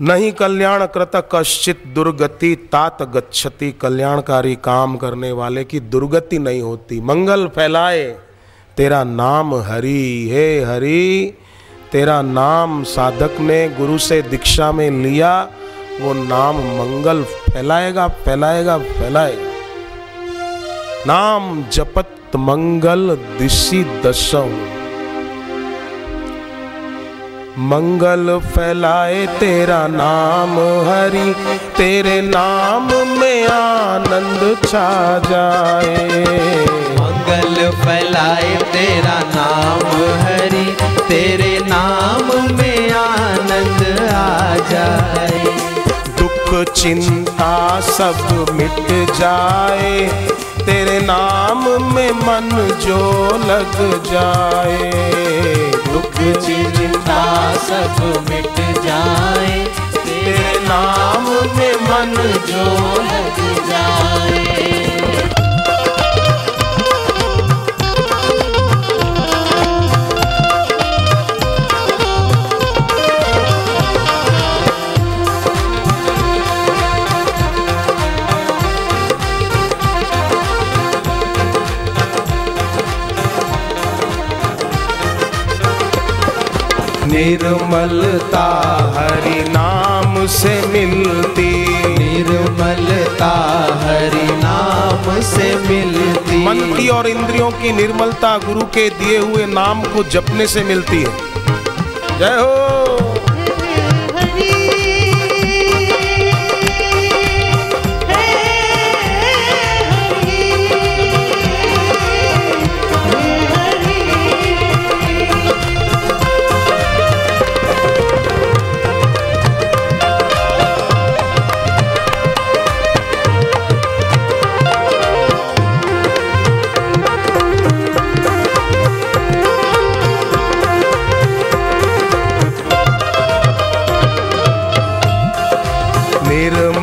नहीं कल्याण कृत कश्चित दुर्गति, तात गच्छति। कल्याणकारी काम करने वाले की दुर्गति नहीं होती। मंगल फैलाए, तेरा नाम हरि, हे हरि। तेरा नाम साधक ने गुरु से दीक्षा में लिया, वो नाम मंगल फैलाएगा फैलाएगा फैलाएगा। नाम जपत मंगल दिशी दशम। मंगल फैलाए तेरा नाम हरि तेरे नाम में आनंद छा जाए। मंगल फैलाए तेरा नाम हरि तेरे नाम में आनंद आ जाए। दुख चिंता सब मिट जाए तेरे नाम में मन जो लग जाए। दुख चिंता सब मिट जाए तेरे नाम में मन जो लग जाए। निर्मलता हरि नाम से मिलती। निर्मलता हरि नाम से मिलती। मन की और इंद्रियों की निर्मलता गुरु के दिए हुए नाम को जपने से मिलती है। जय हो!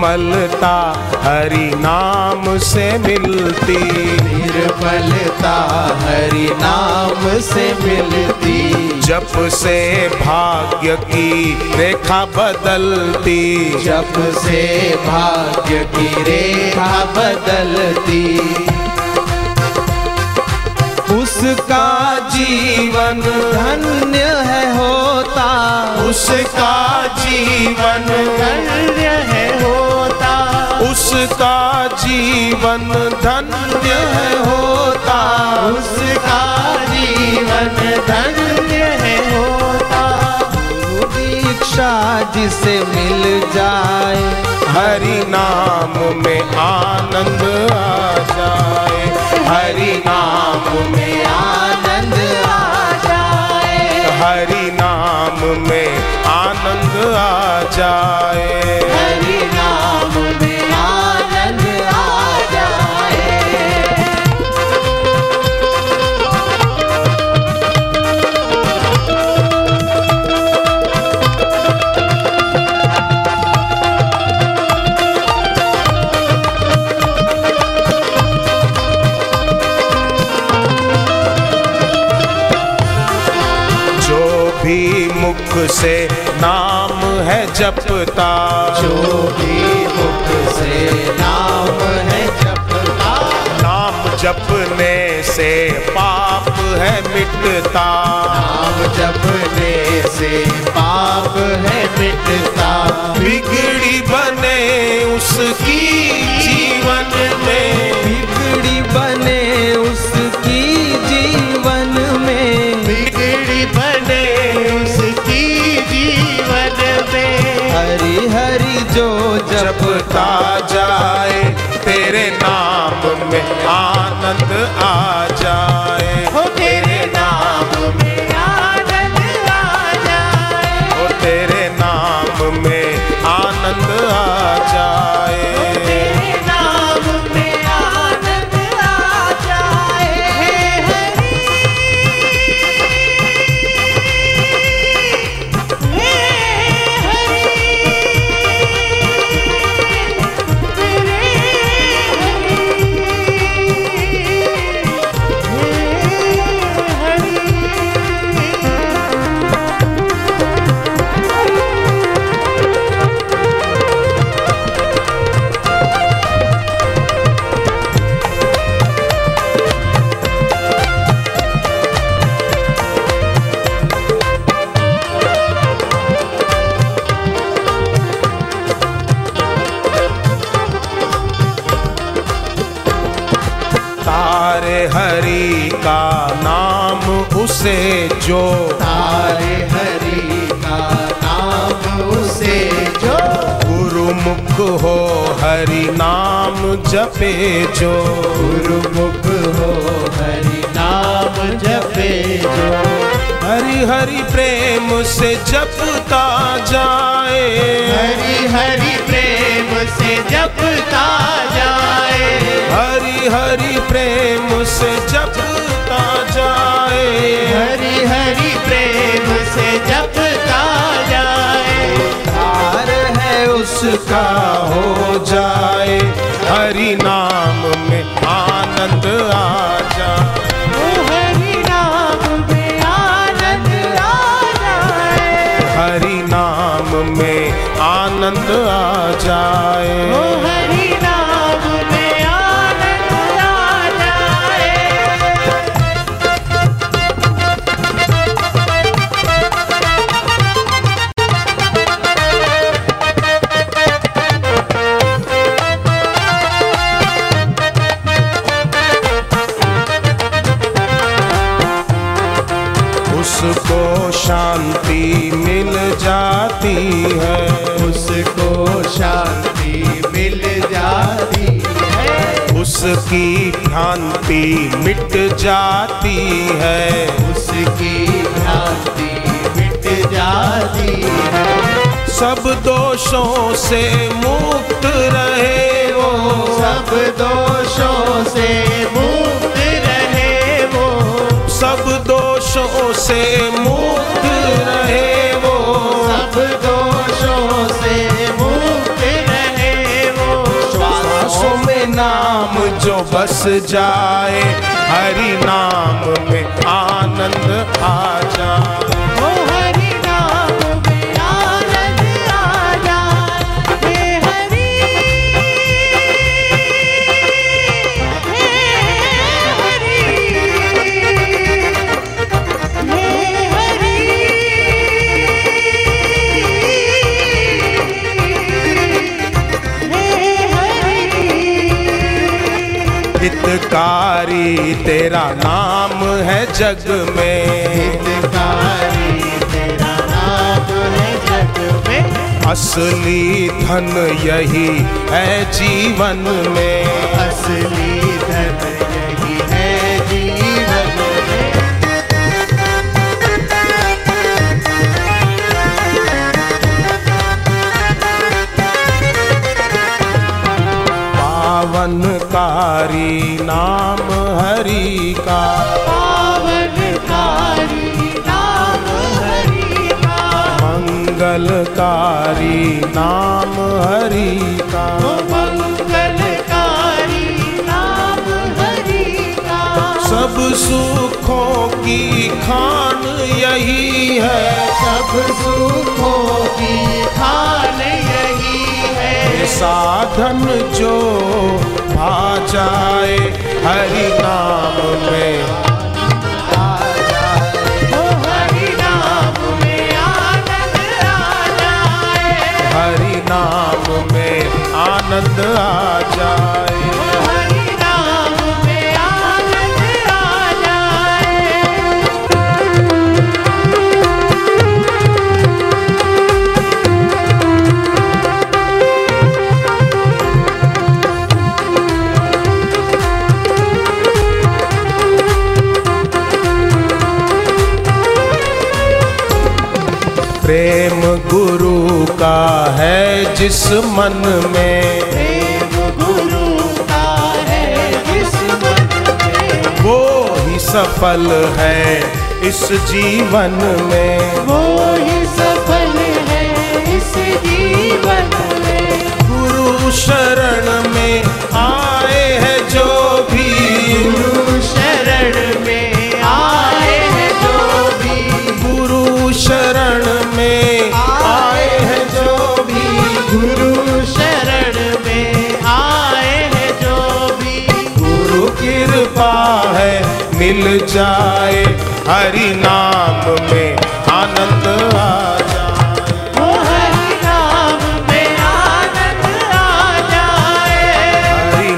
निर्मलता हरि नाम से मिलती। निर्मलता हरि नाम से मिलती। जप से भाग्य की रेखा बदलती। जप से भाग्य की रेखा बदलती। उसका जीवन धन्य है होता उसका जीवन धन्य है होता। उसका जीवन धन्य है होता। उसका जीवन धन्य है होता। दीक्षा जिसे मिल जाए। हरि नाम में आनंद आ जाए। हरि नाम में आनंद हरि नाम में आनंद आ जाए। मुख से नाम है जपता। जो भी मुख से नाम है जपता। नाम जपने से पाप है मिटता। नाम जपने से पाप है मिटता। बिगड़ी बने उसकी जपता जाए तेरे नाम में आनंद आ जो। तारे हरि का नाम उसे जो। गुरुमुख हो हरि नाम जपे जो। गुरुमुख हो हरि नाम जपे जो। हरि हरि प्रेम से जपता जाए। हरि हरि प्रेम से जपता जाए। हरि हरि प्रेम से जपता जाए। हरि हरि प्रेम से जपता जाए। हार है उसका हो जाए। हरि नाम उसकी भ्रांति मिट जाती है। उसकी भ्रांति मिट जाती है। सब दोषों से मुक्त रहे वो। सब दोषों से मुक्त रहे वो। सब दोषों से मुक्त नाम जो बस जाए हरि नाम में आनंद आ जाए। हितकारी तेरा नाम है जग में। हितकारी तेरा नाम है जग में। असली धन यही है जीवन में। असली धन सुखों की खान यही है। सब सुखों की खान यही है। साधन जो पा जाए हरि नाम में। आनंद आ जाए। प्रेम गुरु का है जिस मन में सफल है इस जीवन में। वो ही सफल है इस जीवन हरि नाम में आनंद आ जाए।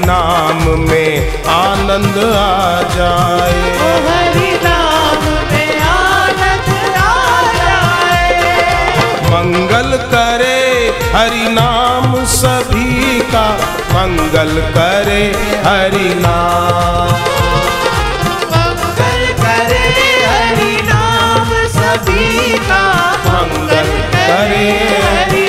नाम में आनंद आ जाए। हरि नाम में आनंद आ जाए। मंगल करे हरि नाम सभी का। मंगल करे हरि नाम। हरि का मंगल करे। हरि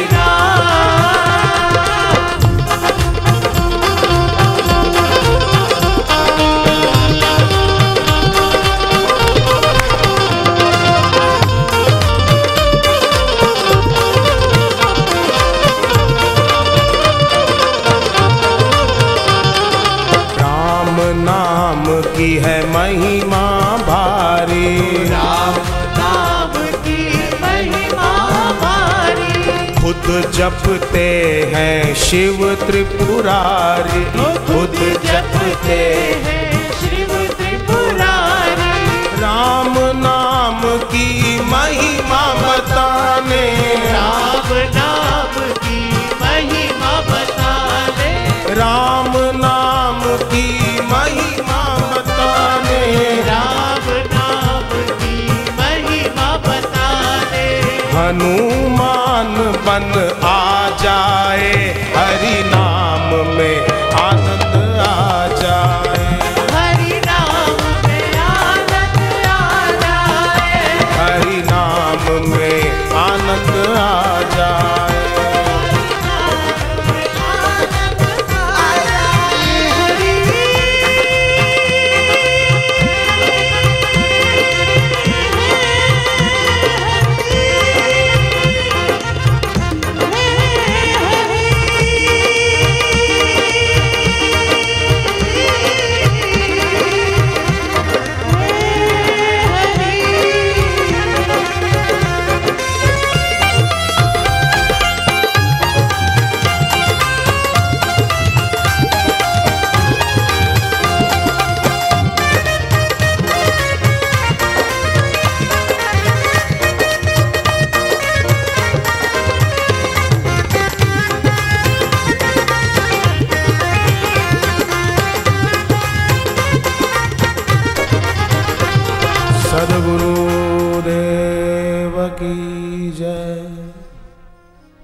जपते हैं शिव त्रिपुरारी खुद जपते हैं। मन आ